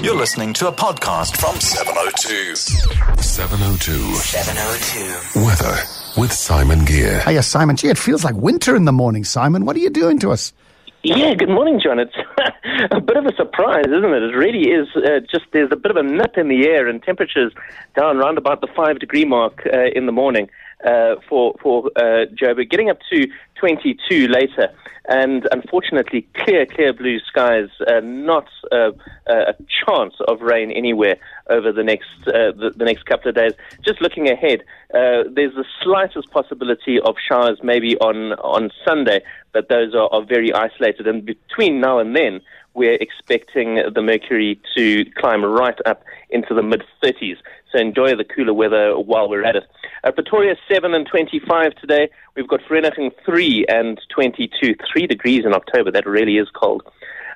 You're listening to a podcast from 702. 702 702. Weather with Simon Gear. Hiya, Simon. Gee, it feels like winter in the morning, Simon. What are you doing to us? Yeah, good morning, John. It's a bit of a surprise, isn't it? It really is. Uh, just there's a bit of a nip in the air, and temperatures down around about the five degree mark uh, in the morning uh, for for uh, Joburg, getting up to 22 later. And unfortunately, clear, clear blue skies. Uh, not uh, a chance of rain anywhere over the next uh, the, the next couple of days. Just looking ahead, uh, there's the slightest possibility of showers maybe on on Sunday, but those are, are very isolated. And between now and then, we're expecting the mercury to climb right up into the mid 30s. So enjoy the cooler weather while we're at it. Uh, Pretoria 7 and 25 today. We've got Vereeniging 3 and 22, 3 degrees in October. That really is cold.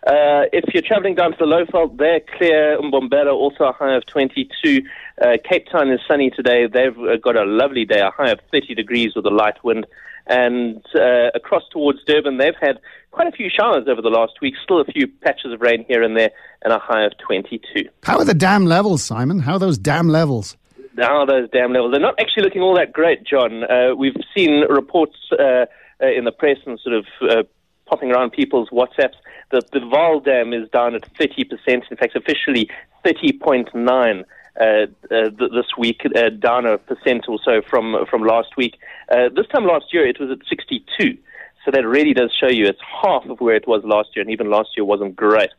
Uh, if you're traveling down to the Lowveld, they're clear. Mbombela also a high of 22. Uh, Cape Town is sunny today. They've uh, got a lovely day, a high of 30 degrees with a light wind. And uh, across towards Durban, they've had quite a few showers over the last week. Still a few patches of rain here and there, and a high of 22. How are the dam levels, Simon? How are those dam levels? Now those dam levels, they're not actually looking all that great, John. Uh, we've seen reports uh, uh, in the press and sort of uh, popping around people's WhatsApps that the Vaal Dam is down at 30%, in fact, officially 30.9. Uh, uh, th- this week, uh, down a percent or so from from last week. Uh, this time last year, it was at 62. So that really does show you it's half of where it was last year, and even last year wasn't great.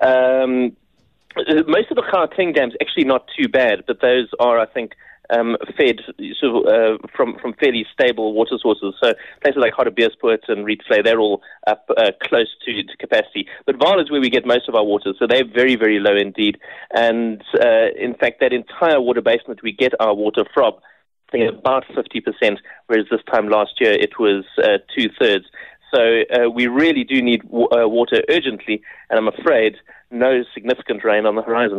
Um, most of the Gauteng dams actually not too bad, but those are, I think, um, fed uh, from from fairly stable water sources. So places like Hartbeespoort and Rietvlei, they're all up uh, close to, to capacity. But Vaal is where we get most of our water, so they're very very low indeed. And uh, in fact, that entire water basin that we get our water from. I think about 50%, whereas this time last year it was uh, two thirds. So uh, we really do need w- uh, water urgently, and I'm afraid no significant rain on the horizon.